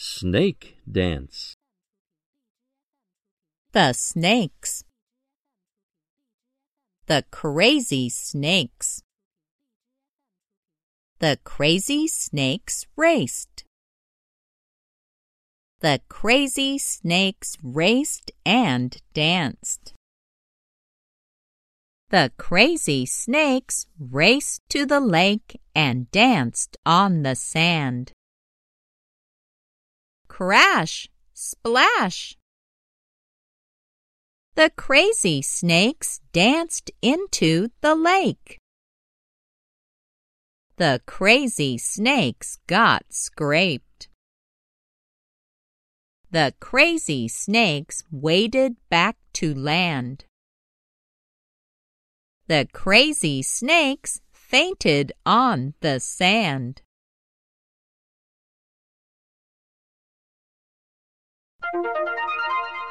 snake dance. The snakes. The crazy snakes. The crazy snakes raced. The crazy snakes raced and danced. The crazy snakes raced to the lake and danced on the sand. Crash! Splash! The crazy snakes danced into the lake. The crazy snakes got scraped. The crazy snakes waded back to land. The crazy snakes fainted on the sand. Thank you.